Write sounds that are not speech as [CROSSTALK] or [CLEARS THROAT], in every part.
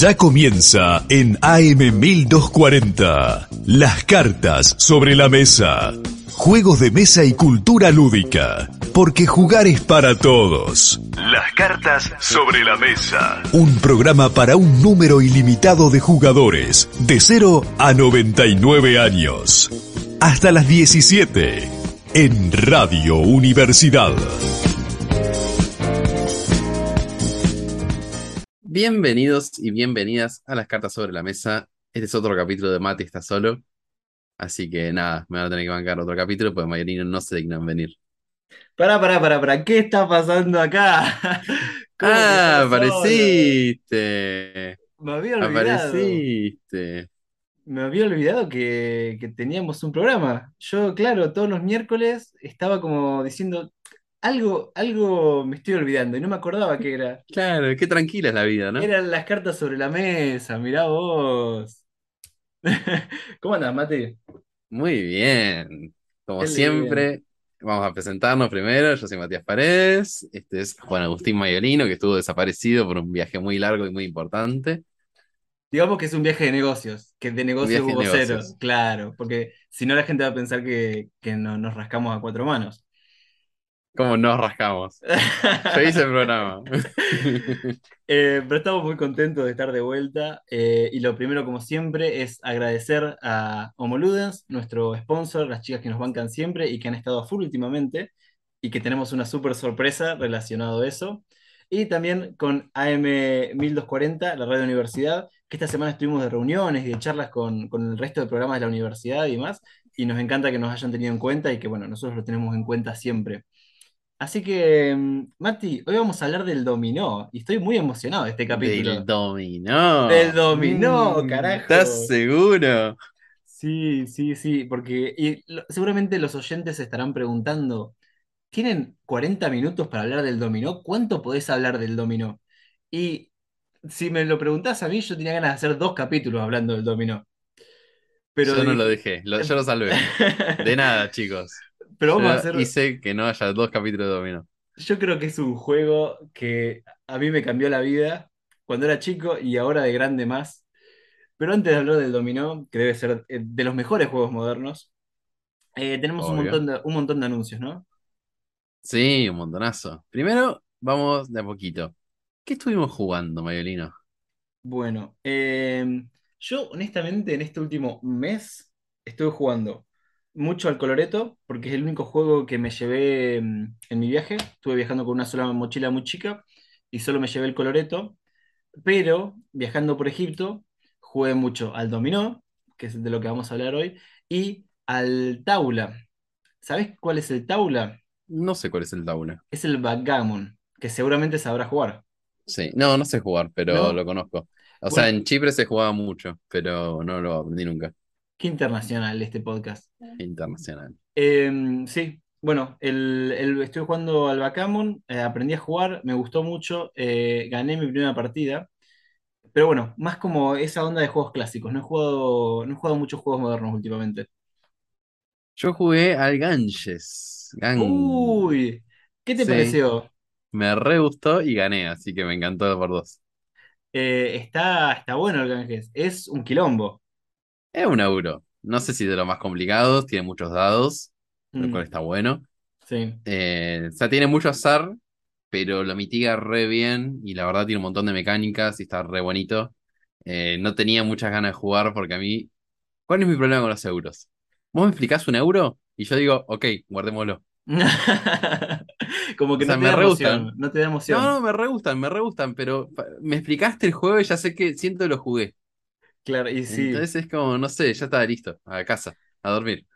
Ya comienza en AM 1240. Las cartas sobre la mesa. Juegos de mesa y cultura lúdica. Porque jugar es para todos. Las cartas sobre la mesa. Un programa para un número ilimitado de jugadores. De 0 a 99 años. Hasta las 17. En Radio Universidad. Bienvenidos y bienvenidas a las cartas sobre la mesa. Este es otro capítulo de Mati está solo. Así que nada, me van a tener que bancar otro capítulo porque Mayerino no se dignan venir. Pará, pará, pará, pará, ¿qué está pasando acá? [LAUGHS] ¿Cómo que ¡Ah! solo? ¡Apareciste! Me había olvidado. ¡Apareciste! Me había olvidado que, que teníamos un programa. Yo, claro, todos los miércoles estaba como diciendo, algo, algo me estoy olvidando y no me acordaba que era. Claro, qué tranquila es la vida, ¿no? Eran las cartas sobre la mesa, mirá vos. [LAUGHS] ¿Cómo andás, Mate? Muy bien. Como Qué siempre, vamos a presentarnos primero. Yo soy Matías Paredes. Este es Juan Agustín Mayolino, que estuvo desaparecido por un viaje muy largo y muy importante. Digamos que es un viaje de negocios, que de negocios hubo cero, claro, porque si no la gente va a pensar que, que no- nos rascamos a cuatro manos. ¿Cómo nos rascamos? Yo hice el programa. [LAUGHS] Eh, pero estamos muy contentos de estar de vuelta eh, y lo primero, como siempre, es agradecer a Homoludens, nuestro sponsor, las chicas que nos bancan siempre y que han estado a full últimamente y que tenemos una súper sorpresa relacionado a eso. Y también con AM 1240, la radio universidad, que esta semana estuvimos de reuniones y de charlas con, con el resto de programas de la universidad y demás, y nos encanta que nos hayan tenido en cuenta y que, bueno, nosotros lo tenemos en cuenta siempre. Así que, mm, Mati, hoy vamos a hablar del dominó y estoy muy emocionado de este capítulo. Del dominó. Del dominó, Mm, carajo. ¿Estás seguro? Sí, sí, sí, porque y lo- seguramente los oyentes se estarán preguntando, ¿tienen 40 minutos para hablar del dominó? ¿Cuánto podés hablar del dominó? Y si me lo preguntás a mí, yo tenía ganas de hacer dos capítulos hablando del dominó. Pero Yo no lo dejé, lo- yo lo salvé. [LAUGHS] De nada, chicos. Pero vamos a hacer... hice que no haya dos capítulos de dominó. Yo creo que es un juego que a mí me cambió la vida cuando era chico y ahora de grande más. Pero antes de hablar del dominó, que debe ser eh, de los mejores juegos modernos, eh, tenemos un Obvio. montón de, un montón de anuncios, ¿no? Sí, un montonazo. Primero, vamos de a poquito. ¿Qué estuvimos jugando, Mayolino? Bueno, eh, yo honestamente en este último mes estuve jugando mucho al Coloreto, porque es el único juego que me llevé mm, en mi viaje. Estuve viajando con una sola mochila muy chica y solo me llevé el Coloreto. Pero viajando por Egipto, jugué mucho al dominó, que es de lo que vamos a hablar hoy, y al taula. ¿Sabés cuál es el taula? No sé cuál es el taula. Es el backgammon, que seguramente sabrás jugar. Sí, no, no sé jugar, pero ¿No? lo conozco. O sea, en Chipre se jugaba mucho, pero no lo aprendí nunca. Qué internacional este podcast. Internacional. Eh, sí, bueno, el, el- estuve jugando al backgammon, eh, aprendí a jugar, me gustó mucho, eh, gané mi primera partida. Pero bueno, más como esa onda de juegos clásicos. No he jugado, no he jugado muchos juegos modernos últimamente. Yo jugué al Ganges. Gan- Uy, ¿qué te Sí. pareció? Me re gustó y gané, así que me encantó por dos. Eh, está, está bueno el Ganges. Es un quilombo. Es un euro. No sé si de los más complicados, tiene muchos dados, lo Mm, cual está bueno. sí. Eh, o sea, tiene mucho azar, pero lo mitiga re bien y la verdad tiene un montón de mecánicas y está re bonito. Eh, no tenía muchas ganas de jugar porque a mí... ¿Cuál es mi problema con los euros? Vos me explicás un euro y yo digo, ok, guardémoslo. [LAUGHS] Como que O sea, no te me da re emoción. gustan. No te da emoción. No, no, me re gustan, me re gustan, pero me explicaste el juego y ya sé que siento que lo jugué. Claro, y sí. Entonces es como, no sé, ya estaba listo, a casa, a dormir.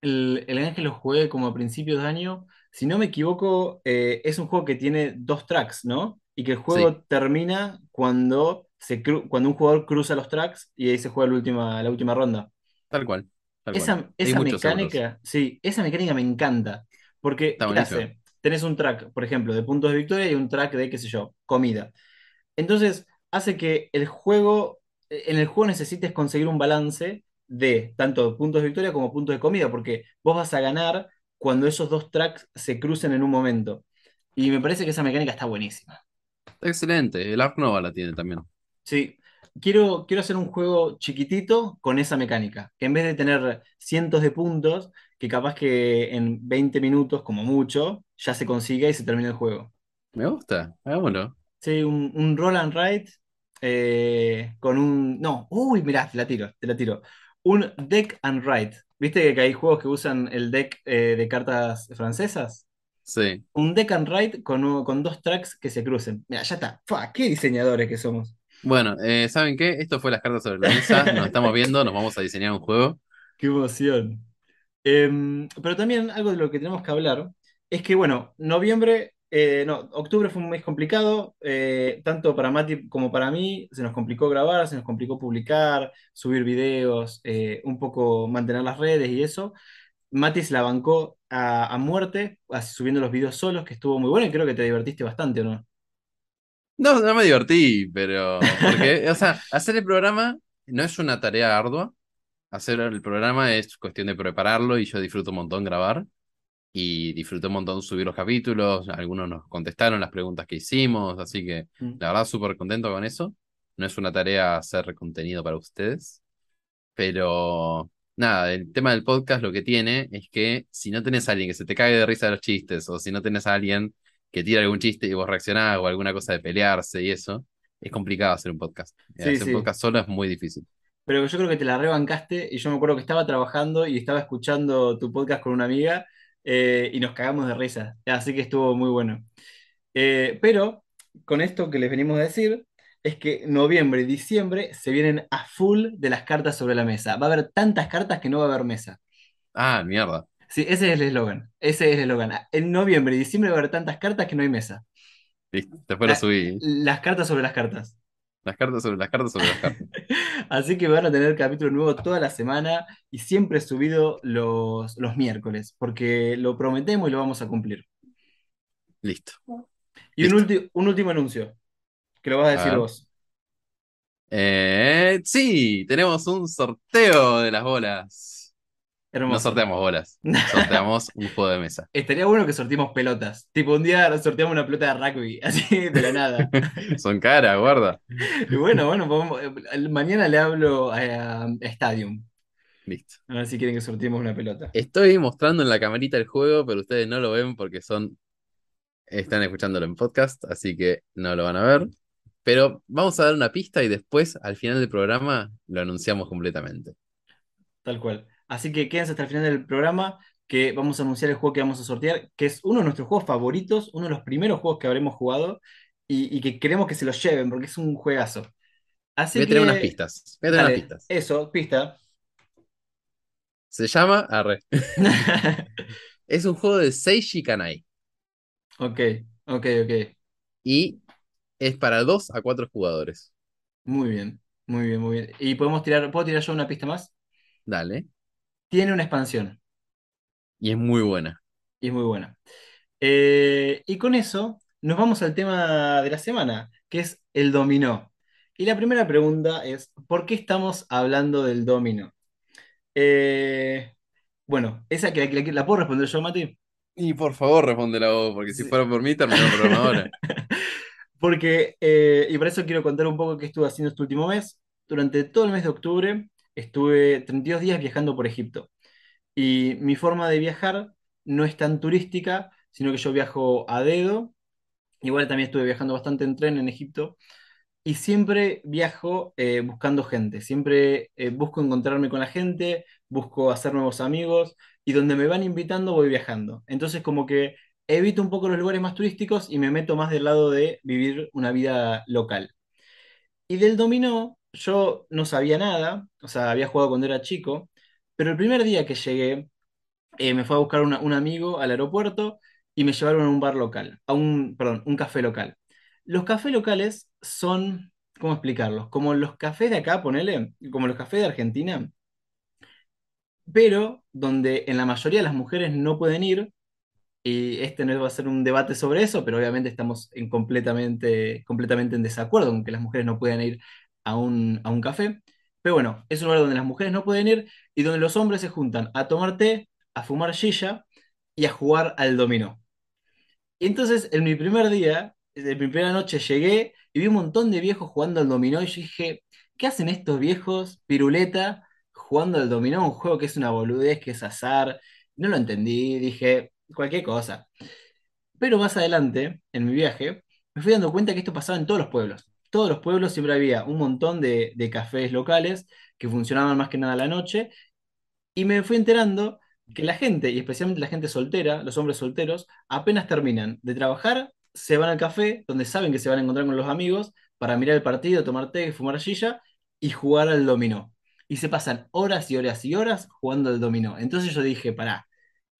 El, el Ángel lo jugué como a principios de año. Si no me equivoco, eh, es un juego que tiene dos tracks, ¿no? Y que el juego Sí. termina cuando, se cru- cuando un jugador cruza los tracks y ahí se juega la última, la última ronda. Tal cual, tal cual. Esa, Hay esa muchos euros. mecánica, sí, esa mecánica me encanta. Porque, Está ¿qué buenísimo. hace? Tenés un track, por ejemplo, de puntos de victoria y un track de, qué sé yo, comida. Entonces, hace que el juego, en el juego necesites conseguir un balance de tanto puntos de victoria como puntos de comida, porque vos vas a ganar cuando esos dos tracks se crucen en un momento. Y me parece que esa mecánica está buenísima. Excelente, el Ark Nova la tiene también. Sí, quiero, quiero hacer un juego chiquitito con esa mecánica, que en vez de tener cientos de puntos, que capaz que en 20 minutos, como mucho, ya se consiga y se termina el juego. Me gusta, hagámoslo. Sí, un, un roll and write eh, con un... No, uy, mirá, te la tiro, te la tiro. Un deck and write. ¿Viste que hay juegos que usan el deck eh, de cartas francesas? Sí. Un deck and write con, un- con dos tracks que se crucen. Mira, ya está. ¡Fua! ¡Qué diseñadores que somos! Bueno, eh, ¿saben qué? Esto fue las cartas sobre la mesa. Nos estamos viendo, nos vamos a diseñar un juego. ¡Qué emoción! Em, pero también algo de lo que tenemos que hablar es que, bueno, noviembre, eh, no, octubre fue un mes complicado, eh, tanto para Mati como para mí, se nos complicó grabar, se nos complicó publicar, subir videos, eh, un poco mantener las redes y eso. Mati se la bancó a, muerte, subiendo los videos solos, que estuvo muy bueno y creo que te divertiste bastante, ¿o no? No, no me divertí, pero. O sea, hacer el programa no es una tarea ardua. Hacer el programa es cuestión de prepararlo y yo disfruto un montón grabar. Y disfruté un montón subir los capítulos. Algunos nos contestaron las preguntas que hicimos, así que Mm. la verdad súper contento con eso. No es una tarea hacer contenido para ustedes. Pero nada, el tema del podcast lo que tiene es que si no tenés a alguien que se te cague de risa de los chistes, o si no tenés a alguien que tira algún chiste y vos reaccionás, o alguna cosa de pelearse y eso, es complicado hacer un podcast. Sí, hacer sí. un podcast solo es muy difícil. Pero yo creo que te la rebancaste y yo me acuerdo que estaba trabajando y estaba escuchando tu podcast con una amiga eh, y nos cagamos de risa. Así que estuvo muy bueno. Eh, pero con esto que les venimos a decir es que noviembre y diciembre se vienen a full de las cartas sobre la mesa. Va a haber tantas cartas que no va a haber mesa. Ah, mierda. Sí, ese es el eslogan. Ese es el eslogan. En noviembre y diciembre va a haber tantas cartas que no hay mesa. Listo, después lo subí. Las cartas sobre las cartas. Las cartas sobre las cartas sobre las cartas. [LAUGHS] Así que van a tener capítulo nuevo toda la semana y siempre subido los, los miércoles, porque lo prometemos y lo vamos a cumplir. Listo. Y un, ulti- un último anuncio, que lo vas a decir vos. Eh, sí, tenemos un sorteo de las bolas. No Hermoso. sorteamos bolas, [LAUGHS] sorteamos un juego de mesa. Estaría bueno que sorteemos pelotas. Tipo, un día sorteamos una pelota de rugby, [LAUGHS] así de la nada. [LAUGHS] Son caras, guarda. Y bueno, bueno, podemos- eh, mañana le hablo a, a Stadium. Listo. A ver si quieren que sorteemos una pelota. Estoy mostrando en la camarita el juego, pero ustedes no lo ven porque son. Están escuchándolo en podcast, así que no lo van a ver. Pero vamos a dar una pista y después, al final del programa, lo anunciamos completamente. Tal cual. Así que quédense hasta el final del programa, que vamos a anunciar el juego que vamos a sortear, que es uno de nuestros juegos favoritos, uno de los primeros juegos que habremos jugado y, y que queremos que se los lleven, porque es un juegazo. Así Voy a tener que, unas pistas. Voy a tener dale, unas pistas. eso, pista. Se llama Arre. [LAUGHS] Es un juego de Seiji Kanai. Ok, ok, ok. Y es para 2 a 4 jugadores. Muy bien, muy bien, muy bien. ¿Y podemos tirar, puedo tirar yo una pista más? Dale. Tiene una expansión Y es muy buena. y es muy buena. Eh, y con eso nos vamos al tema de la semana, que es el dominó. Y la primera pregunta es, ¿por qué estamos hablando del dominó? Eh, bueno, esa que la, la puedo responder yo, Mati. Y por favor, respóndela vos, porque si Sí. fuera por mí, terminamos el programa ahora. [LAUGHS] Porque, eh, y para eso quiero contar un poco qué estuve haciendo este último mes. Durante todo el mes de octubre estuve 32 días viajando por Egipto. Y mi forma de viajar no es tan turística, sino que yo viajo a dedo. Igual también estuve viajando bastante en tren en Egipto. Y siempre viajo eh, buscando gente, siempre eh, busco encontrarme con la gente, busco hacer nuevos amigos y donde me van invitando voy viajando. Entonces como que evito un poco los lugares más turísticos y me meto más del lado de vivir una vida local. Y del dominó yo no sabía nada, o sea, había jugado cuando era chico, pero el primer día que llegué eh, me fue a buscar un amigo al aeropuerto y me llevaron a un bar local, a un, perdón, un café local. Los cafés locales son, ¿cómo explicarlos? Como los cafés de acá, ponele, como los cafés de Argentina, pero donde en la mayoría las mujeres no pueden ir, y este no va a ser un debate sobre eso, pero obviamente estamos en completamente, completamente en desacuerdo con que las mujeres no puedan ir a un, a un café. Pero bueno, es un lugar donde las mujeres no pueden ir y donde los hombres se juntan a tomar té, a fumar shisha y a jugar al dominó. Y entonces, en mi primer día, de mi primera noche llegué y vi un montón de viejos jugando al dominó y yo dije, ¿qué hacen estos viejos piruleta jugando al dominó? Un juego que es una boludez, que es azar. No lo entendí, dije, cualquier cosa. Pero más adelante, en mi viaje, me fui dando cuenta que esto pasaba en todos los pueblos. Todos los pueblos siempre había un montón de, cafés locales que funcionaban más que nada la noche y me fui enterando que la gente, y especialmente la gente soltera, los hombres solteros, apenas terminan de trabajar, se van al café, donde saben que se van a encontrar con los amigos, para mirar el partido, tomar té, fumar silla y jugar al dominó. Y se pasan horas y horas y horas jugando al dominó. Entonces yo dije, pará,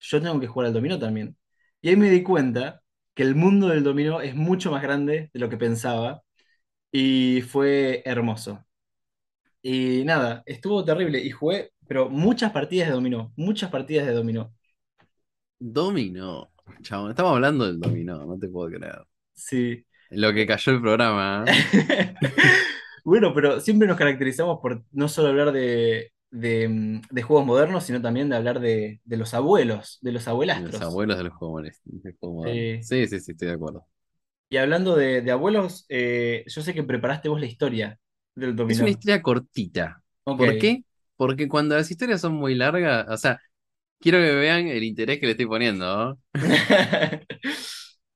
yo tengo que jugar al dominó también. Y ahí me di cuenta que el mundo del dominó es mucho más grande de lo que pensaba y fue hermoso. Y nada, estuvo terrible y jugué, pero muchas partidas de dominó, muchas partidas de dominó. Dominó. Chabón, estamos hablando del dominó, no te puedo creer. Sí. Lo que cayó el programa. ¿eh? [LAUGHS] Bueno, pero siempre nos caracterizamos por no solo hablar de, de, mm, de juegos modernos, sino también de hablar de, de los abuelos, de los Los abuelastros. abuelos de los jóvenes. del juego moderno. Sí. Sí, sí, sí, estoy de acuerdo. Y hablando de, de abuelos, eh, yo sé que preparaste vos la historia del Es dominó. una historia cortita. ¿Por qué? Porque cuando las historias son muy largas, o sea, quiero que vean el interés que le estoy poniendo. ¿no? [LAUGHS]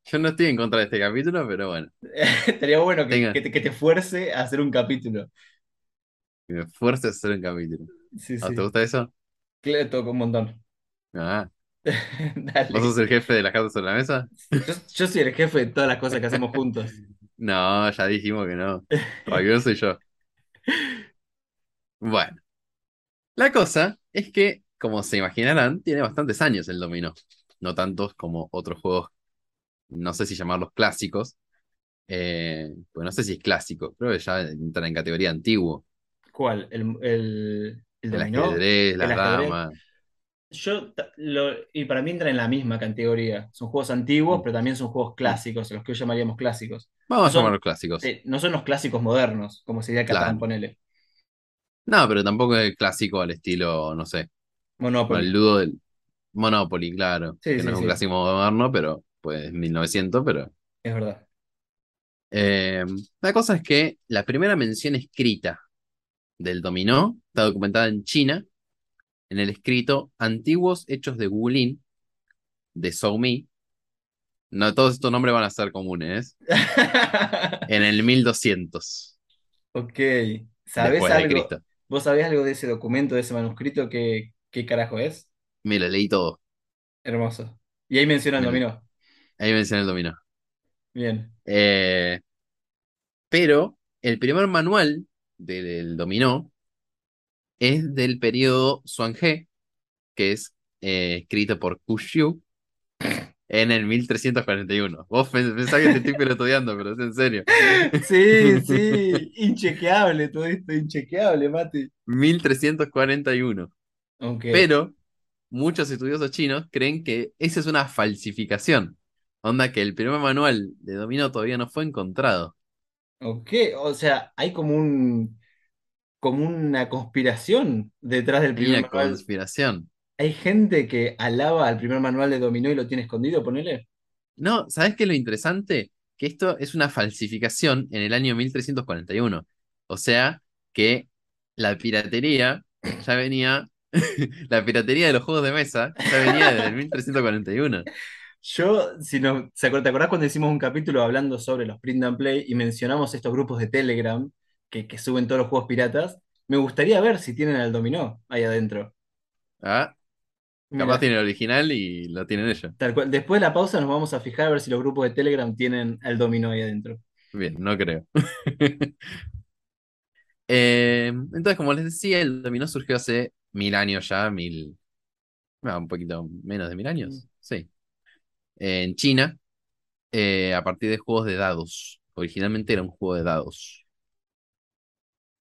Yo no estoy en contra de este capítulo, pero bueno, [LAUGHS] Estaría bueno que, que te, que te fuerce a hacer un capítulo. que me fuerce a hacer un capítulo. Sí, ¿Ah, sí. ¿Te gusta eso? Claro, toco un montón. Ah, [LAUGHS] Dale. ¿vos sos el jefe de las cartas sobre la mesa? Yo, yo soy el jefe de todas las cosas que hacemos juntos. [LAUGHS] No, ya dijimos que no. Rabión soy yo. Bueno, la cosa es que, como se imaginarán, tiene bastantes años el dominó. No tantos como otros juegos, no sé si llamarlos clásicos. Eh, pues no sé si es clásico, creo que ya entra en categoría antiguo. ¿Cuál? ¿El, el, el El dominó? ajedrez, las El ajedrez. damas. Yo, lo- y para mí entra en la misma categoría. Son juegos antiguos, pero también son juegos clásicos, los que hoy llamaríamos clásicos. Vamos No a llamarlos clásicos. no son los clásicos modernos, como sería Catán, Claro. ponele. No, pero tampoco es clásico al estilo, no sé, con el Monopoly. ludo del Monopoly, claro. Sí, Que sí, no es un sí, clásico moderno, pero pues 1900, pero... es verdad. Eh, la cosa es que la primera mención escrita del dominó está documentada en China, en el escrito Antiguos Hechos de Wulin, de Zhou Mi. No, todos estos nombres van a ser comunes, [LAUGHS] en el 1200, Ok. ¿Sabés después de algo? ¿Vos sabés algo de ese documento, de ese manuscrito? ¿Qué, qué carajo es? Lo leí todo. Hermoso. Y ahí mencionan Me lo- dominó. Ahí mencioné el dominó. Bien. Eh, pero el primer manual del dominó es del periodo Xuanhe, que es eh, escrito por Ku Xiu en el 1341. Vos pens- pensás que te estoy pelotudeando, pero es en serio. Sí, sí. [LAUGHS] Inchequeable todo esto, inchequeable, Mati. 1341. Ok. Pero muchos estudiosos chinos creen que esa es una falsificación. Onda que el primer manual de dominó todavía no fue encontrado. Ok. O sea, hay como un, como una conspiración detrás del primer una manual. conspiración. ¿Hay gente que alaba al primer manual de dominó y lo tiene escondido, ponele? No, ¿sabes qué es lo interesante? Que esto es una falsificación en el año 1341. O sea, que la piratería ya venía, [LAUGHS] la piratería de los juegos de mesa ya venía desde el 1341. Yo, si no, ¿se acuer- ¿te acordás cuando hicimos un capítulo hablando sobre los print and play y mencionamos estos grupos de Telegram que, que suben todos los juegos piratas? Me gustaría ver si tienen al dominó ahí adentro. Ah, Mira, capaz tiene el original y lo tienen ellos. tal cual. Después de la pausa nos vamos a fijar a ver si los grupos de Telegram tienen al dominó ahí adentro. Bien, no creo. [LAUGHS] Eh, entonces, como les decía, el dominó surgió hace mil años ya, mil, un poquito menos de mil años, sí. En China, eh, a partir de juegos de dados. Originalmente era un juego de dados.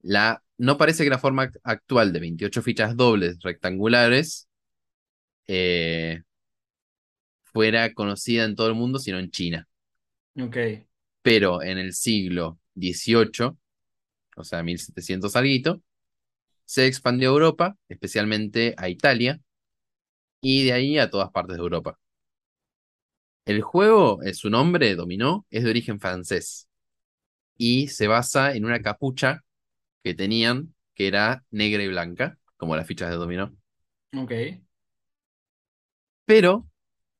La, no parece que la forma act- actual de 28 fichas dobles rectangulares eh, fuera conocida en todo el mundo, sino en China. Ok. Pero en el siglo XVIII, o sea, 1700 alguito, se expandió a Europa, especialmente a Italia, y de ahí a todas partes de Europa. El juego, eh, su nombre, Dominó, es de origen francés y se basa en una capucha que tenían que era negra y blanca, como las fichas de Dominó. Ok. Pero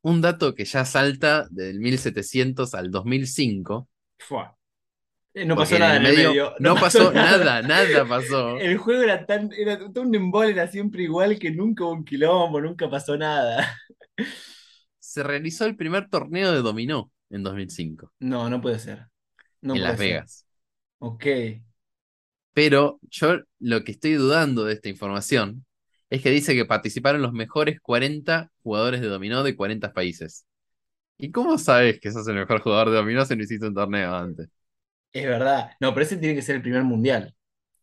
un dato que ya salta del 1700 al 2005, Fua. Eh, No pasó nada en el medio. no pasó nada, nada pasó. [LAUGHS] El juego era tan, era todo un embole, era siempre igual que nunca hubo un quilombo, nunca pasó nada. Se realizó el primer torneo de dominó en 2005, No, no puede ser. No en puede Las ser. Vegas. Ok. Pero yo lo que estoy dudando de esta información es que dice que participaron los mejores 40 jugadores de dominó de 40 países. ¿Y cómo sabes que sos el mejor jugador de dominó si no hiciste un torneo antes? Es verdad. No, pero ese tiene que ser el primer mundial.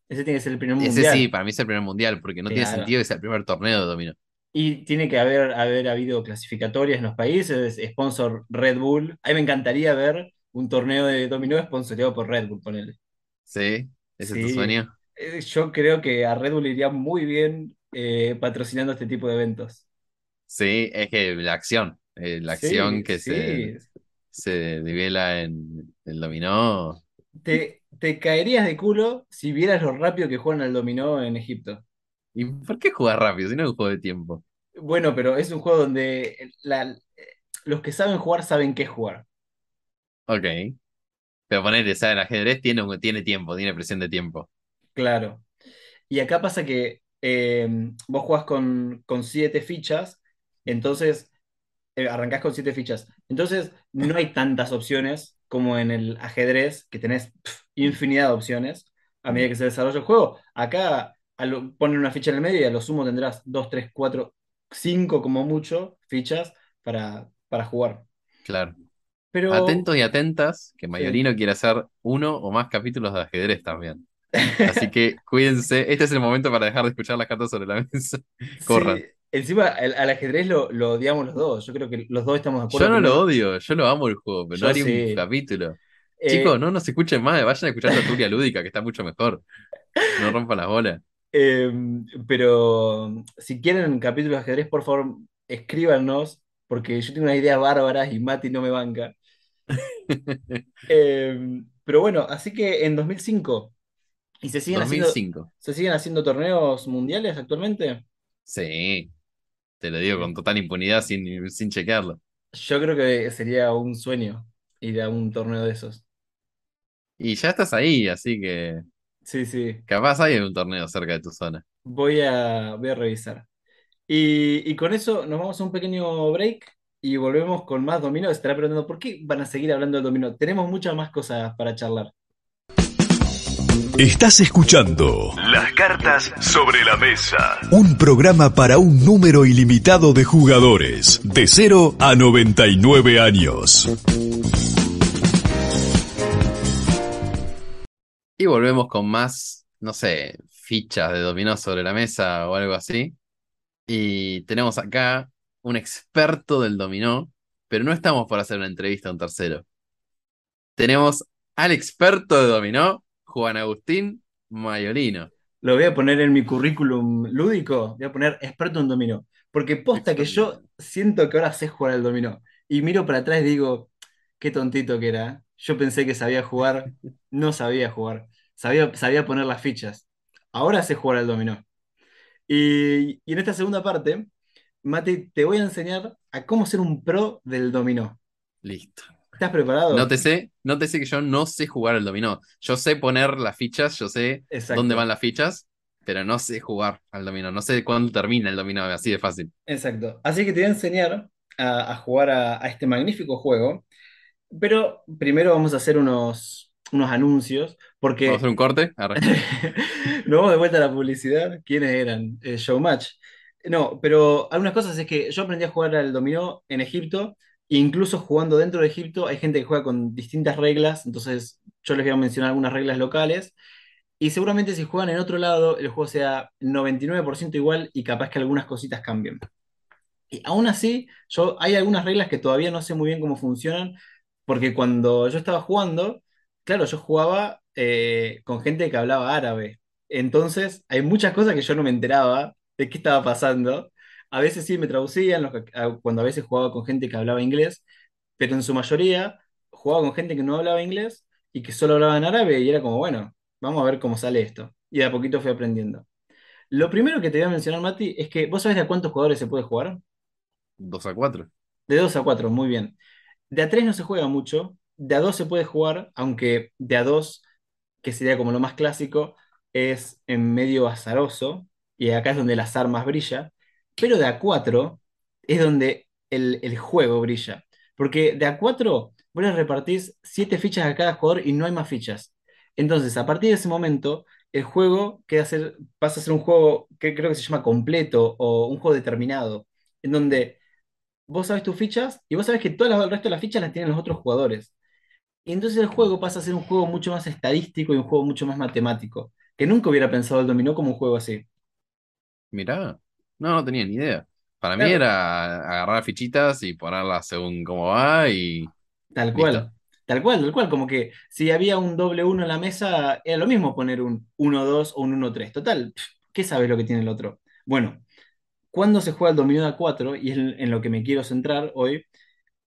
Ese tiene que ser el primer Ese mundial. sí, para mí es el primer mundial, porque no tiene sentido que sea el primer torneo de dominó. Y tiene que haber, haber habido clasificatorias en los países, sponsor Red Bull. A mí me encantaría ver un torneo de dominó sponsoreado por Red Bull, ponele. ¿Sí? ¿Ese es tu sueño? Eh, Yo creo que a Red Bull iría muy bien eh, patrocinando este tipo de eventos. Sí, es que la acción, eh, la Sí, acción que sí. se, se devela en el dominó. Te, te caerías de culo si vieras lo rápido que juegan al dominó en Egipto. ¿Y por qué jugar rápido si no es un juego de tiempo? Bueno, pero es un juego donde la- los que saben jugar saben qué jugar. Ok. Pero ponerle, ¿sabes? El ajedrez tiene, tiene tiempo, tiene presión de tiempo. Claro. Y acá pasa que eh, vos jugás con, con siete fichas, entonces eh, arrancás con siete fichas. Entonces no hay tantas opciones como en el ajedrez, que tenés infinidad de opciones a medida que se desarrolla el juego. Acá lo- ponen una ficha en el medio y a lo sumo tendrás dos, tres, cuatro, cinco como mucho fichas para, para jugar. Claro. Pero Atentos y atentas, que Sí. Mayolino quiere hacer uno o más capítulos de ajedrez también. Así [LAUGHS] que cuídense. Este es el momento para dejar de escuchar las cartas sobre la mesa. [LAUGHS] Corran. Sí, encima al, al ajedrez lo, lo odiamos los dos. Yo creo que los dos estamos de acuerdo. Yo no lo odio, yo lo amo el juego, pero Yo no haría sí. un capítulo. Eh, Chicos, no nos escuchen más, vayan a escuchar la Turia Lúdica, que está mucho mejor. No rompan las bolas. eh, pero si quieren capítulos de ajedrez, por favor, escríbanos, porque yo tengo unas ideas bárbaras y Mati no me banca. [LAUGHS] Eh, pero bueno, así que en 2005, ¿y se siguen haciendo, 2005. se siguen haciendo torneos mundiales actualmente? Sí, te lo digo con total impunidad sin, sin chequearlo. Yo creo que sería un sueño ir a un torneo de esos. Y ya estás ahí, así que Sí, sí. capaz hay un torneo cerca de tu zona. Voy a, voy a revisar. Y, y con eso nos vamos a un pequeño break y volvemos con más dominó. Estará preguntando, ¿por qué van a seguir hablando del dominó? Tenemos muchas más cosas para charlar. Estás escuchando Las cartas sobre la mesa. un programa para un número ilimitado de jugadores, de 0 a 99 años. Y volvemos con más, no sé, fichas de dominó sobre la mesa o algo así. Y tenemos acá un experto del dominó, pero no estamos por hacer una entrevista a un tercero. Tenemos al experto de dominó, Juan Agustín Mayolino. Lo voy a poner en mi currículum lúdico, voy a poner experto en dominó. Porque posta que yo siento que ahora sé jugar al dominó. Y miro para atrás y digo, qué tontito que era. Yo pensé que sabía jugar, [LAUGHS] no sabía jugar. Sabía, sabía poner las fichas. Ahora sé jugar al dominó. Y, y en esta segunda parte, Mati, te voy a enseñar a cómo ser un pro del dominó. Listo. ¿Estás preparado? Nótese, nótese que yo no sé jugar al dominó. Yo sé poner las fichas, yo sé Exacto. dónde van las fichas, pero no sé jugar al dominó. No sé cuándo termina el dominó, así de fácil. Exacto. Así que te voy a enseñar a, a jugar a, a este magnífico juego. Pero primero vamos a hacer unos, unos anuncios, porque ¿Vamos a hacer un corte? [LAUGHS] Nos vamos de vuelta a la publicidad. ¿Quiénes eran? Eh, Showmatch. No, pero algunas cosas es que yo aprendí a jugar al dominó en Egipto, e incluso jugando dentro de Egipto hay gente que juega con distintas reglas, entonces yo les voy a mencionar algunas reglas locales. Y seguramente si juegan en otro lado, el juego sea 99% igual y capaz que algunas cositas cambien. Y aún así, yo, hay algunas reglas que todavía no sé muy bien cómo funcionan, porque cuando yo estaba jugando, claro, yo jugaba eh, con gente que hablaba árabe. Entonces, hay muchas cosas que yo no me enteraba de qué estaba pasando. A veces sí me traducían, los que- a- cuando a veces jugaba con gente que hablaba inglés, pero en su mayoría jugaba con gente que no hablaba inglés y que solo hablaba en árabe y era como, bueno, vamos a ver cómo sale esto. Y de a poquito fui aprendiendo. Lo primero que te voy a mencionar, Mati, es que vos sabés de a cuántos jugadores se puede jugar. 2 a 4. De 2 a 4, muy bien. De a 3 no se juega mucho, de a 2 se puede jugar, aunque de a 2, que sería como lo más clásico, es en medio azaroso, y acá es donde el azar más brilla, pero de a 4 es donde el, el juego brilla. Porque de a 4 vos le repartís 7 fichas a cada jugador y no hay más fichas. Entonces, a partir de ese momento, el juego queda ser, pasa a ser un juego que creo que se llama completo o un juego determinado, en donde vos sabes tus fichas y vos sabes que todo el resto de las fichas las tienen los otros jugadores. Y entonces el juego pasa a ser un juego mucho más estadístico y un juego mucho más matemático, que nunca hubiera pensado el dominó como un juego así. Mirá, no, no tenía ni idea. Para mí era agarrar fichitas y ponerlas según cómo va y Tal Listo. cual, tal cual, tal cual, como que si había un doble uno en la mesa, era lo mismo poner un 1-2 o un 1-3. Total, ¿qué sabes lo que tiene el otro? Bueno, cuando se juega el dominó de A4, y es en, en lo que me quiero centrar hoy,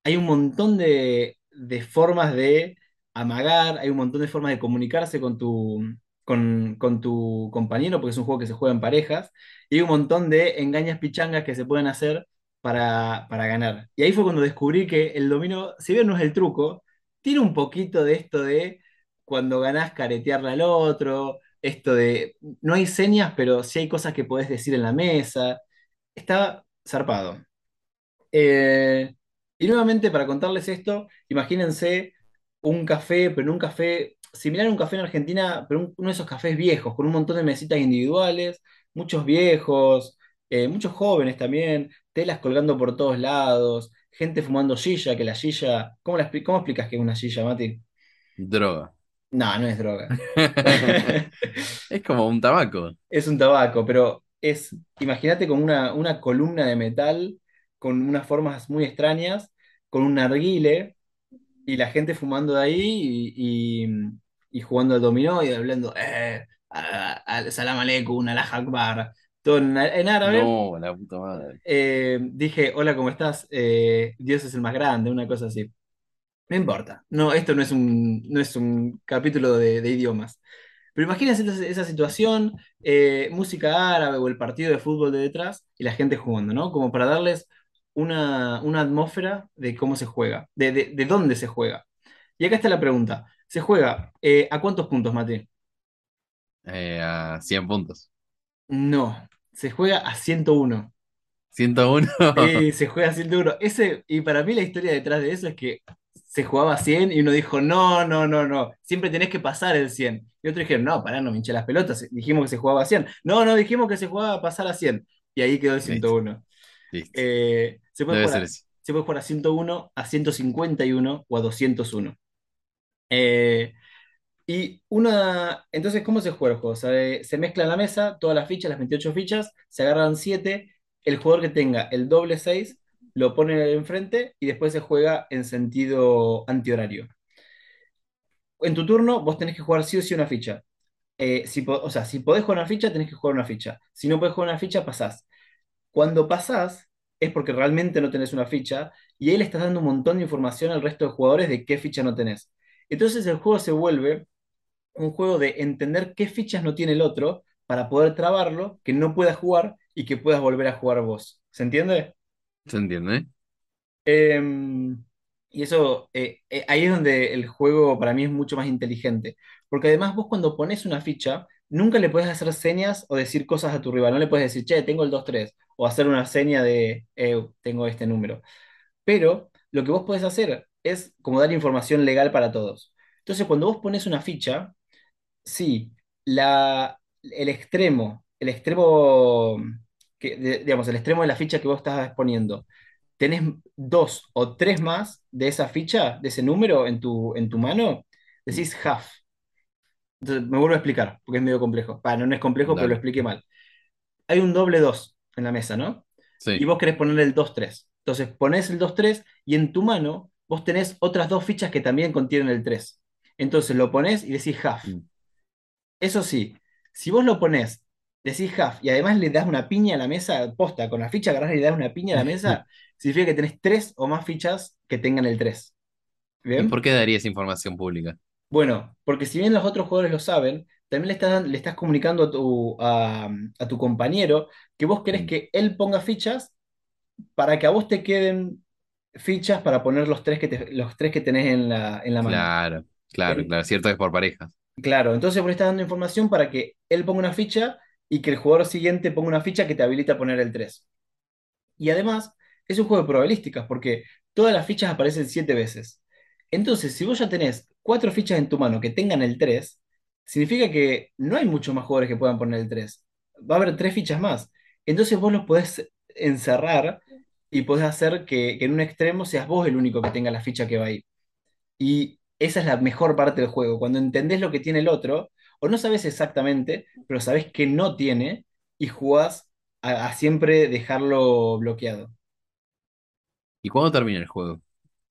hay un montón de, de formas de amagar, hay un montón de formas de comunicarse con tu, con, con tu compañero, porque es un juego que se juega en parejas, y hay un montón de engañas pichangas que se pueden hacer para, para ganar. Y ahí fue cuando descubrí que el dominó, si bien no es el truco, tiene un poquito de esto de cuando ganás caretearle al otro, esto de no hay señas, pero sí hay cosas que podés decir en la mesa. Está zarpado. Eh, y nuevamente, para contarles esto, imagínense un café, pero en un café similar a un café en Argentina, pero un- uno de esos cafés viejos, con un montón de mesitas individuales, muchos viejos, eh, muchos jóvenes también, telas colgando por todos lados, gente fumando silla, que la silla, ¿cómo, la expli- cómo explicas que es una silla, Mati? droga. No, no es droga. [LAUGHS] Es como un tabaco. Es un tabaco, pero es, imagínate como una, una columna de metal con unas formas muy extrañas, con un narguile y la gente fumando de ahí y, y- y jugando al dominó y hablando, eh, a- a- salam aleikum, Allah akbar, todo en, en árabe. No, la puta madre. Eh, dije, hola, ¿cómo estás? Eh, Dios es el más grande, una cosa así. No importa, no, esto no es un, no es un capítulo de, de idiomas. Pero imagínense esa, esa situación, eh, música árabe o el partido de fútbol de detrás y la gente jugando, ¿no? Como para darles una, una atmósfera de cómo se juega, de, de- de dónde se juega. Y acá está la pregunta. ¿Se juega eh, a cuántos puntos, Mati? Eh, a 100 puntos. No, se juega a 101. 101. Y se juega a 101. Ese, y para mí la historia detrás de eso es que se jugaba a 100 y uno dijo, no, no, no, no, siempre tenés que pasar el 100. Y otros dijeron, no, pará, no me hinché las pelotas, dijimos que se jugaba a 100. No, no, dijimos que se jugaba a pasar a 100. Y ahí quedó el Listo. 101. Eh, se puede jugar a, eso. se puede jugar a 101, a 151 o a 201. Eh, y una. Entonces, ¿cómo se juega el juego? Se, se mezcla en la mesa todas las fichas, las 28 fichas, se agarran 7. El jugador que tenga el doble 6 lo pone enfrente y después se juega en sentido antihorario. En tu turno, vos tenés que jugar sí o sí una ficha. Eh, si, o sea, si podés jugar una ficha, tenés que jugar una ficha. Si no podés jugar una ficha, pasás. Cuando pasás, es porque realmente no tenés una ficha y ahí le estás dando un montón de información al resto de jugadores de qué ficha no tenés. Entonces el juego se vuelve un juego de entender qué fichas no tiene el otro para poder trabarlo, que no puedas jugar y que puedas volver a jugar vos. ¿Se entiende? ¿Se entiende? Em, y eso, eh, eh, ahí es donde el juego para mí es mucho más inteligente. Porque además vos cuando pones una ficha, nunca le puedes hacer señas o decir cosas a tu rival. No le puedes decir, che, tengo el 2-3. O hacer una seña de, eh, tengo este número. Pero lo que vos podés hacer es como dar información legal para todos. Entonces, cuando vos pones una ficha, Sí, la, el extremo, el extremo, que, de- digamos, el extremo de la ficha que vos estás exponiendo, tenés dos o tres más de esa ficha, de ese número en tu, en tu mano, decís half. Entonces, me vuelvo a explicar, porque es medio complejo. Ah, no, es complejo, pero lo expliqué mal. Hay un doble 2 en la mesa, ¿no? Y Sí. vos querés ponerle el 2-3. Entonces ponés el 2-3 y en tu mano vos tenés otras dos fichas que también contienen el 3. Entonces lo ponés y decís half. Mm. Eso sí, si vos lo ponés decís half y además le das una piña a la mesa, posta, con la ficha agarrás y le das una piña a la mesa, [LAUGHS] significa que tenés tres o más fichas que tengan el 3. ¿Y por qué daría esa información pública? Bueno, porque si bien los otros jugadores lo saben, también le estás, le estás comunicando a tu, a, a tu compañero que vos querés Mm, que él ponga fichas para que a vos te queden fichas para poner los tres que, te- los tres que tenés en la, en la mano. Claro, claro, claro. Cierto es por parejas. claro, entonces vos le estás dando información para que él ponga una ficha y que el jugador siguiente ponga una ficha que te habilita a poner el 3. Y además, es un juego de probabilísticas, porque todas las fichas aparecen siete veces. Entonces, si vos ya tenés cuatro fichas en tu mano que tengan el 3, significa que no hay muchos más jugadores que puedan poner el 3. Va a haber tres fichas más. Entonces vos los podés encerrar y podés hacer que, que en un extremo seas vos el único que tenga la ficha que va ahí. Y esa es la mejor parte del juego, cuando entendés lo que tiene el otro, o no sabes exactamente, pero sabés que no tiene y jugás a, a siempre dejarlo bloqueado. ¿Y cuándo termina el juego?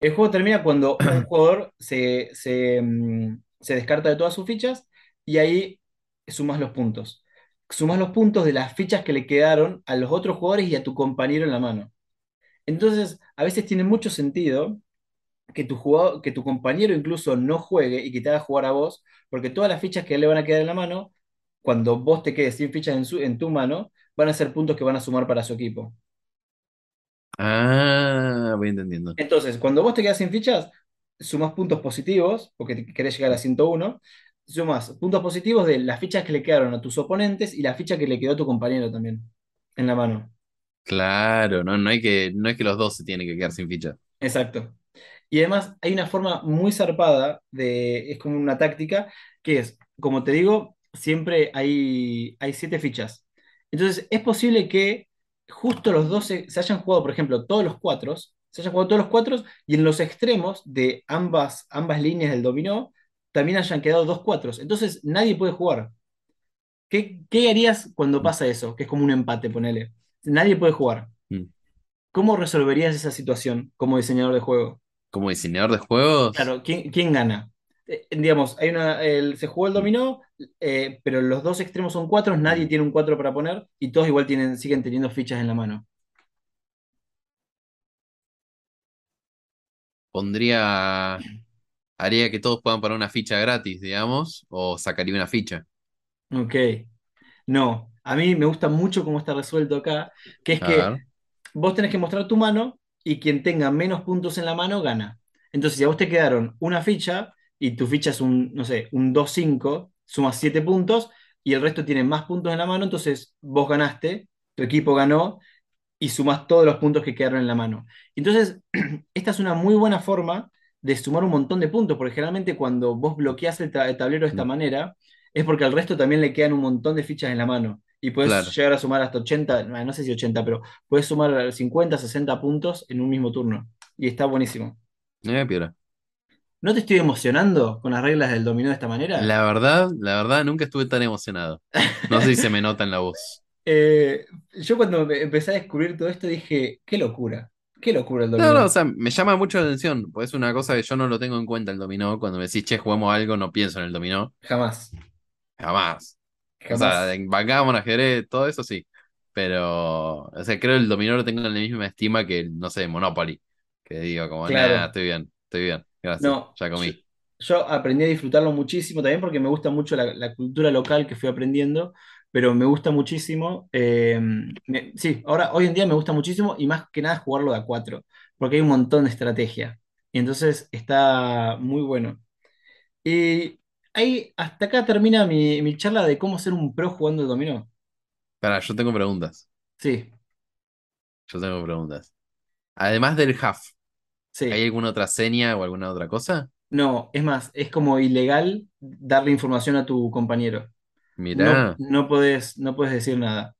El juego termina cuando un jugador se, se, mm, se descarta de todas sus fichas y ahí sumas los puntos. Sumas los puntos de las fichas que le quedaron a los otros jugadores y a tu compañero en la mano. Entonces, a veces tiene mucho sentido que tu jugador, que tu compañero incluso no juegue y que te haga jugar a vos, porque todas las fichas que le van a quedar en la mano, cuando vos te quedes sin fichas en, su- en tu mano, van a ser puntos que van a sumar para su equipo. Ah, voy entendiendo. Entonces, cuando vos te quedas sin fichas, sumás puntos positivos, porque querés llegar a 101, sumás puntos positivos de las fichas que le quedaron a tus oponentes y la ficha que le quedó a tu compañero también en la mano. Claro, no, no hay que, no es que los dos se tienen que quedar sin ficha. Exacto. Y además hay una forma muy zarpada de, es como una táctica, que es, como te digo, siempre hay, hay siete fichas. Entonces es posible que justo los 12 se hayan jugado, por ejemplo, todos los cuatro, se hayan jugado todos los cuatro y en los extremos de ambas, ambas líneas del dominó también hayan quedado dos cuatros. Entonces nadie puede jugar. ¿Qué, qué harías cuando pasa eso? Que es como un empate, ponele. Nadie puede jugar. Mm. ¿Cómo resolverías esa situación como diseñador de juego? Como diseñador de juegos, Claro, ¿quién, quién gana? Eh, digamos, hay una, el- se jugó el dominó, eh, pero los dos extremos son cuatro, nadie tiene un cuatro para poner y todos igual tienen, siguen teniendo fichas en la mano. pondría, haría que todos puedan poner una ficha gratis, digamos, o sacaría una ficha. Ok. No, a mí me gusta mucho cómo está resuelto acá, que es A que ver, vos tenés que mostrar tu mano y quien tenga menos puntos en la mano gana. Entonces, si a vos te quedaron una ficha y tu ficha es un, no sé, un dos cinco sumas 7 puntos y el resto tiene más puntos en la mano, entonces vos ganaste, tu equipo ganó y sumás todos los puntos que quedaron en la mano. Entonces, [CLEARS THROAT] esta es una muy buena forma de sumar un montón de puntos, porque generalmente cuando vos bloqueás el, ta- el tablero de esta mm, manera, es porque al resto también le quedan un montón de fichas en la mano. Y puedes claro, llegar a sumar hasta 80, no sé si 80, pero puedes sumar 50, 60 puntos en un mismo turno. Y está buenísimo. eh. ¿No te estoy emocionando con las reglas del dominó de esta manera? La verdad, la verdad, nunca estuve tan emocionado. No sé si se me nota en la voz. [LAUGHS] Eh, yo cuando empecé a descubrir todo esto dije, qué locura, qué locura el No, no, o dominó. sea, me llama mucho la atención, pues es una cosa que yo no lo tengo en cuenta el dominó. Cuando me decís, che, jugamos algo, no pienso en el dominó. Jamás, Jamás. O sea, jamás. en backgammon, ajedrez, todo eso sí. Pero, o sea, creo que el dominó lo tengo en la misma estima que, no sé, Monopoly. Que digo, como, nada, Claro. estoy bien, estoy bien, gracias, No, ya yo, comí. yo aprendí a disfrutarlo muchísimo también porque me gusta mucho la, la cultura local que fui aprendiendo, pero me gusta muchísimo. eh, me- sí, ahora, hoy en día me gusta muchísimo y más que nada jugarlo de a cuatro, porque hay un montón de estrategia. Y entonces está muy bueno. Y ahí, hasta acá termina mi, mi charla de cómo ser un pro jugando el dominó. Pará, yo tengo preguntas. Sí, Yo tengo preguntas. Además del half, ¿hay sí. alguna otra seña o alguna otra cosa? No, es más, es como ilegal darle información a tu compañero. No, Mirá, no puedes, no puedes decir nada.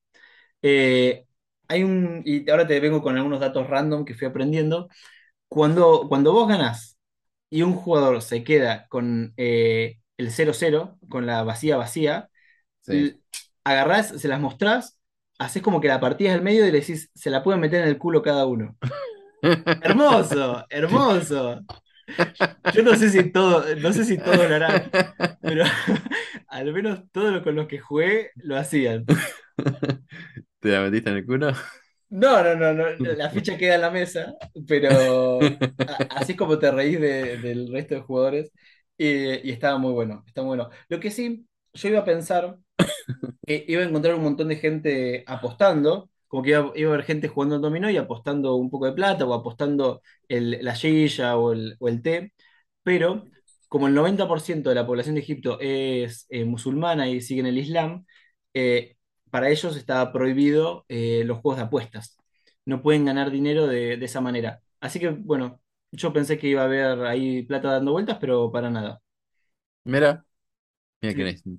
Eh, hay un, y ahora te vengo con algunos datos random que fui aprendiendo. Cuando, cuando vos ganás y un jugador se queda con eh, el cero cero con la vacía vacía, sí. agarrás, se las mostrás, haces como que la partida es al medio y le decís, se la pueden meter en el culo cada uno. [LAUGHS] Hermoso, hermoso. [LAUGHS] Yo no sé si todo, no sé si todos lo harán, pero [LAUGHS] al menos todos los con los que jugué lo hacían. ¿Te la metiste en el culo? No, no, no, no, la ficha queda en la mesa, pero así es como te reís de- del resto de jugadores y, y estaba muy bueno, está muy bueno. Lo que sí, yo iba a pensar que iba a encontrar un montón de gente apostando, como que iba, iba a haber gente jugando al dominó y apostando un poco de plata o apostando el- la silla o el, o el té, pero como el 90% de la población de Egipto es eh, musulmana y siguen el Islam, eh, para ellos está prohibido eh, los juegos de apuestas. No pueden ganar dinero de, de esa manera. Así que, bueno, yo pensé que iba a haber ahí plata dando vueltas, pero para nada. Mira, mira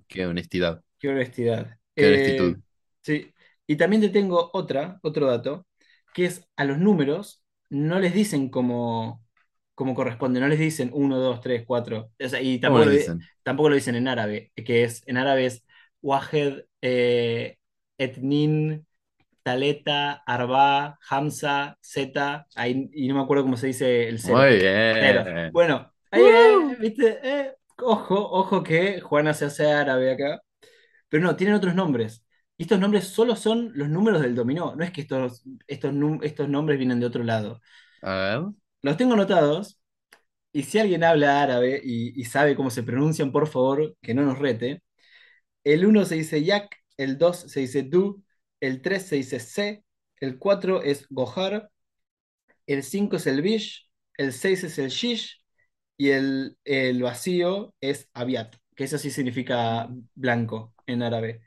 qué, honestidad, Qué honestidad. qué Eh, honestitud. sí. Y también te tengo otra, otro dato, que es a los números no les dicen como, como corresponde, no les dicen 1, 2, 3, 4. O sea, y ¿Cómo tampoco lo, di- dicen? tampoco lo dicen en árabe, que es, en árabe es Wahed, eh, Etnin, Taleta, Arba, Hamza, Zeta, ahí- y no me acuerdo cómo se dice el cero. Muy bien. Bueno, ahí, eh, viste, eh, ojo, ojo que Juana se hace árabe acá. Pero no, tienen otros nombres. Y estos nombres solo son los números del dominó. No es que estos, estos, estos nombres vienen de otro lado. A ver. Los tengo anotados. Y si alguien habla árabe y, y sabe cómo se pronuncian, por favor, que no nos rete. El uno se dice yak, el 2 se dice du, el 3 se dice se, el 4 es gohar, el 5 es el bish, el 6 es el shish y el, el vacío es abiat, que eso sí significa blanco en árabe.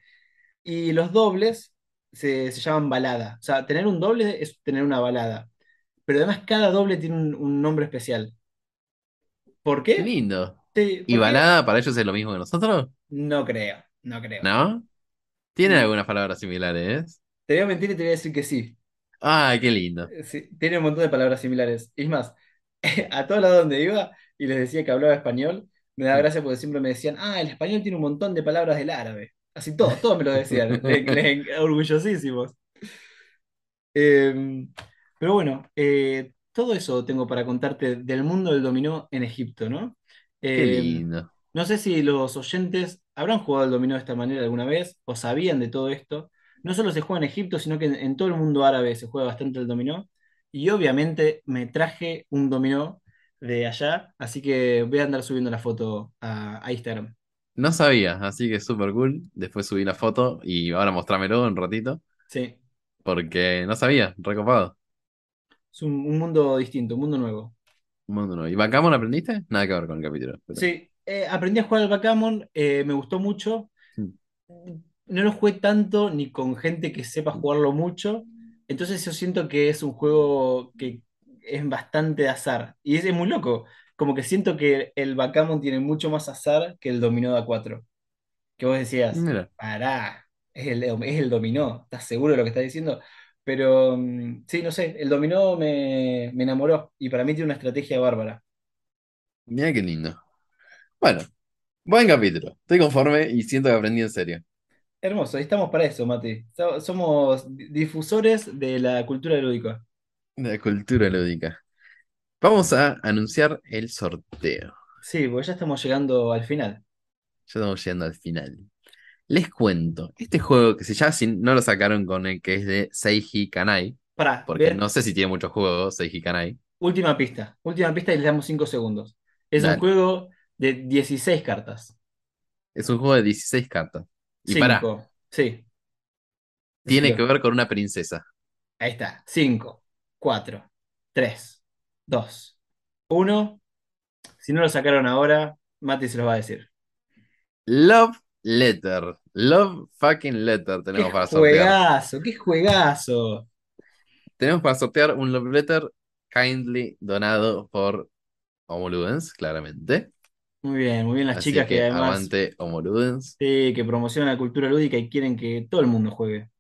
Y los dobles se, se llaman balada. O sea, tener un doble es tener una balada. Pero además cada doble tiene un, un nombre especial. ¿Por Qué qué? lindo. Sí, ¿Y balada para ellos es lo mismo que nosotros? No creo, no creo. ¿No? Tienen Mm, algunas palabras similares. Te voy a mentir y te voy a decir que sí. Ay, qué lindo. Eh, Sí, tiene un montón de palabras similares. Es más, [LAUGHS] a todos lados donde iba y les decía que hablaba español, me da gracia porque siempre me decían, ah, el español tiene un montón de palabras del árabe. Así todos, todos me lo decían, [LAUGHS] orgullosísimos. Eh, pero bueno, eh, todo eso tengo para contarte del mundo del dominó en Egipto, ¿no? Qué Eh, lindo. no sé si los oyentes habrán jugado al dominó de esta manera alguna vez o sabían de todo esto. No solo se juega en Egipto, sino que en, en todo el mundo árabe se juega bastante el dominó. Y obviamente me traje un dominó de allá, así que voy a andar subiendo la foto a, a Instagram. No sabía, así que súper cool. Después subí la foto y ahora mostrámelo un ratito. Sí, Porque no sabía, recopado. es un, un mundo distinto, un mundo nuevo. Un mundo nuevo. ¿Y Backgammon aprendiste? Nada que ver con el capítulo. pero- Sí, eh, aprendí a jugar al backgammon, eh, me gustó mucho. Mm. No lo jugué tanto ni con gente que sepa jugarlo mucho. Entonces yo siento que es un juego que es bastante de azar. Y es, es muy loco. Como que siento que el backgammon tiene mucho más azar que el dominó de A4. Que vos decías, Mira, pará, es el, es el dominó. ¿Estás seguro de lo que estás diciendo? Pero mm, sí, no sé, el dominó me, me enamoró. Y para mí tiene una estrategia bárbara. mira qué lindo. Bueno, buen capítulo. Estoy conforme y siento que aprendí en serio. Hermoso, y estamos para eso, Mati. So- Somos di- difusores de la cultura lúdica. De la cultura lúdica. Vamos a anunciar el sorteo. Sí, porque ya estamos llegando al final. Ya estamos llegando al final. Les cuento, este juego que se llama, si no lo sacaron con el que es de Seiji Kanai, Pará, porque no sé si tiene muchos juegos Seiji Kanai. última pista. Última pista y le damos 5 segundos. Es un juego de 16 cartas. Es un juego de 16 cartas. Y pará, 5. Sí. tiene que ver con una princesa. Ahí está. 5, 4, 3, 2, 1. Si no lo sacaron ahora, Mati se los va a decir. Love Letter. Love fucking Letter ¡Qué tenemos para sortear. juegazo! ¡Qué juegazo! Tenemos para sortear un Love Letter kindly donado por Homo Ludens, claramente. Muy bien, muy bien las Así chicas que, que además aguante Homo Ludens. sí, que promocionan la cultura lúdica y quieren que todo el mundo juegue.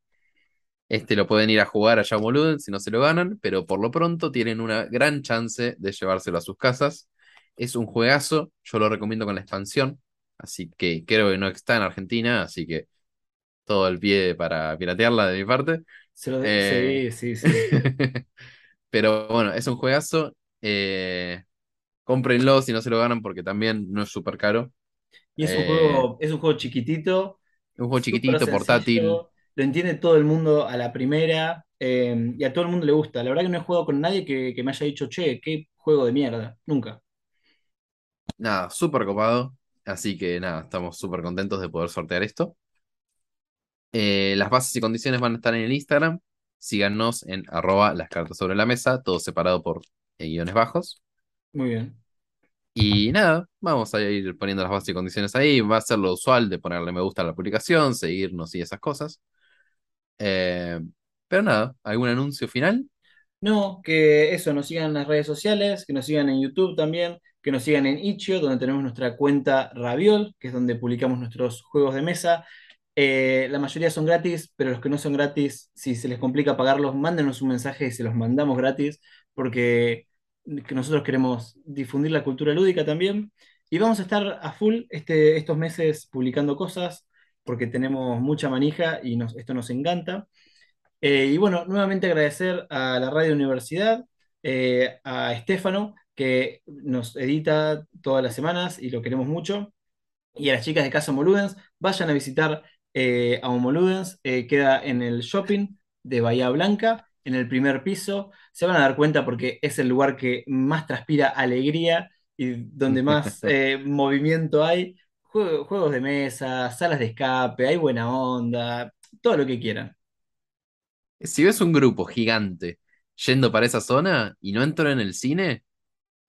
Este lo pueden ir a jugar allá a Homo Ludens si no se lo ganan, pero por lo pronto tienen una gran chance de llevárselo a sus casas. Es un juegazo, yo lo recomiendo con la expansión, así que creo que no está en Argentina, así que todo el pie para piratearla de mi parte. Se lo Eh, Sí, sí, sí. [LAUGHS] Pero bueno, es un juegazo. eh, Cómprenlo si no se lo ganan porque también no es súper caro. Y es un Eh, juego, es un juego chiquitito, un juego chiquitito, sencillo, portátil. Lo entiende todo el mundo a la primera eh, y a todo el mundo le gusta. La verdad que no he jugado con nadie que, que me haya dicho, che, qué juego de mierda. Nunca. Nada, súper copado. Así que nada, estamos súper contentos de poder sortear esto. Eh, las bases y condiciones van a estar en el Instagram. Síganos en arroba las cartas sobre la mesa, todo separado por eh, guiones bajos. Muy bien. Y nada, vamos a ir poniendo las bases y condiciones ahí. Va a ser lo usual de ponerle me gusta a la publicación, seguirnos y esas cosas. Eh, pero nada, ¿algún anuncio final? No, que eso, nos sigan en las redes sociales, que nos sigan en YouTube también, que nos sigan en Itch.io, donde tenemos nuestra cuenta Raviol, que es donde publicamos nuestros juegos de mesa. Eh, la mayoría son gratis, pero los que no son gratis, si se les complica pagarlos, mándenos un mensaje y se los mandamos gratis, porque que nosotros queremos difundir la cultura lúdica también. Y vamos a estar a full este, estos meses publicando cosas, porque tenemos mucha manija y nos- esto nos encanta. Eh, y bueno, nuevamente agradecer a la Radio Universidad, eh, a Estefano, que nos edita todas las semanas y lo queremos mucho, y a las chicas de Casa Moludens. Vayan a visitar eh, a Homoludens, queda en el shopping de Bahía Blanca, en el primer piso. Se van a dar cuenta porque es el lugar que más transpira alegría y donde más [LAUGHS] movimiento hay. Jue- juegos de mesa, salas de escape, hay buena onda, todo lo que quieran. Si ves un grupo gigante yendo para esa zona y no entro en el cine,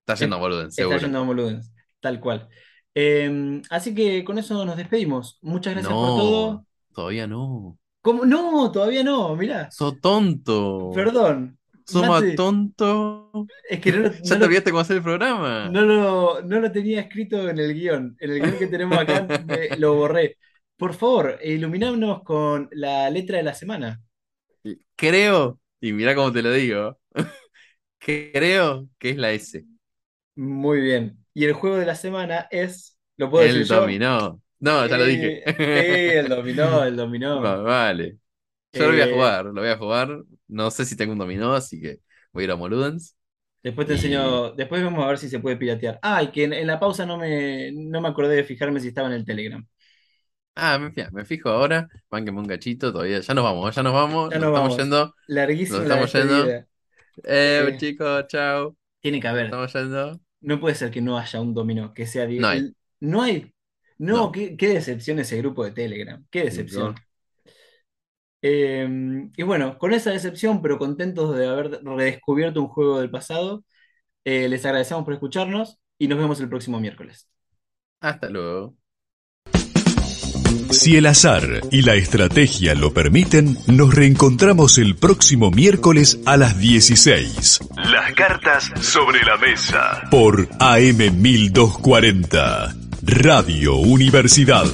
está yendo a Boluden, Está seguro. yendo a Homoludens, tal cual. Eh, así que con eso nos despedimos. Muchas gracias por todo. Todavía no. ¿Cómo? No, todavía no, mirá. Sos tonto. Perdón. Más tonto. es que no, lo- Ya no te olvidaste cómo hacer el programa. no lo, no lo tenía escrito en el guion. En el guion que tenemos acá [LAUGHS] me- lo borré. Por favor, iluminámonos con la letra de la semana. Creo, y mira cómo te lo digo, [LAUGHS] creo que es la S. Muy bien. Y el juego de la semana es. ¿Lo puedo El decir yo? dominó. No, ya lo dije. Eh, eh, el dominó, el dominó. [LAUGHS] Va- Vale. Yo lo voy a Eh, jugar, lo voy a jugar. No sé si tengo un dominó, así que voy a ir a Moludens. Después te Y- enseño, después vamos a ver si se puede piratear. Ah, y que en, en la pausa no me, no me acordé de fijarme si estaba en el Telegram. Ah, me, fija- me fijo ahora. Bánqueme un cachito todavía. Ya nos vamos, ya nos vamos. Ya nos nos estamos vamos. yendo. Larguísima Nos la estamos yendo. Eh, chicos, chao. Tiene que haber. Estamos yendo. No puede ser que no haya un dominó, que sea di- No hay. No hay. No, No. Qué, qué decepción ese grupo de Telegram. Qué decepción. No. Eh, y bueno, con esa decepción, pero contentos de haber redescubierto un juego del pasado, eh, les agradecemos por escucharnos y nos vemos el próximo miércoles. Hasta luego. Si el azar y la estrategia lo permiten, nos reencontramos el próximo miércoles a las 16 Las cartas sobre la mesa. por AM 1240, Radio Universidad.